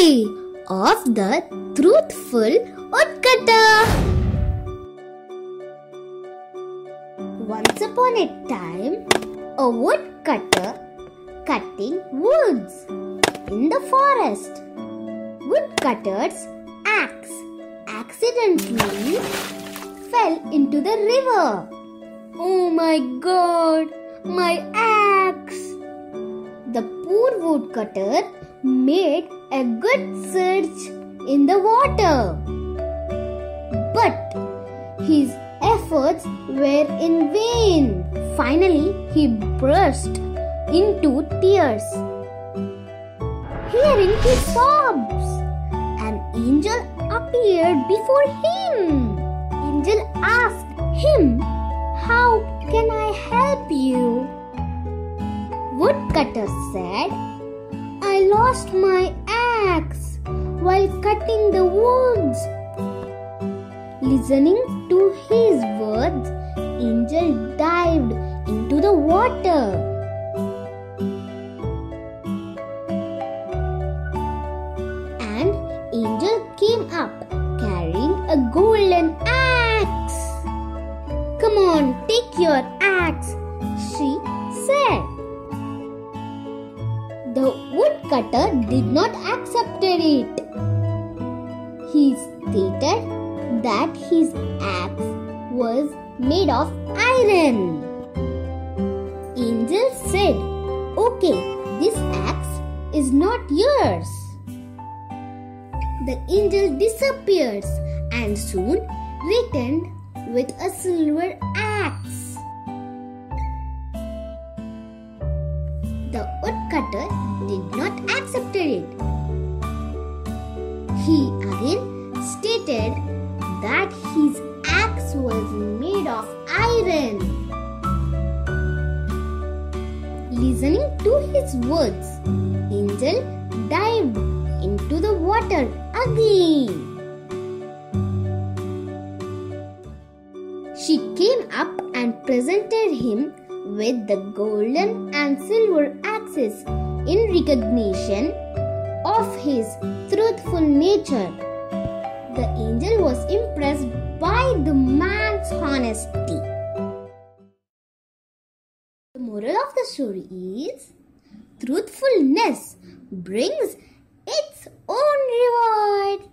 story of the truthful woodcutter. Once upon a time, a woodcutter cutting woods in the forest. Woodcutter's axe accidentally fell into the river. Oh my god, my axe! The poor woodcutter made a good search in the water. But his efforts were in vain. Finally, he burst into tears. Hearing his sobs, an angel appeared before him. Angel asked him, How can I help you? Woodcutter said, lost my axe while cutting the woods. Listening to his words, Angel dived into the water. And Angel came up carrying a golden axe. Come on, take your woodcutter did not accept it. He stated that his axe was made of iron. Angel said, Okay, this axe is not yours. The angel disappears and soon returned with a silver axe. The woodcutter did not accept it. He again stated that his axe was made of iron. Listening to his words, Angel dived into the water again. She came up and presented him with the golden and silver axes in recognition of his truthful nature. The angel was impressed by the man's honesty. The moral of the story is truthfulness brings its own reward.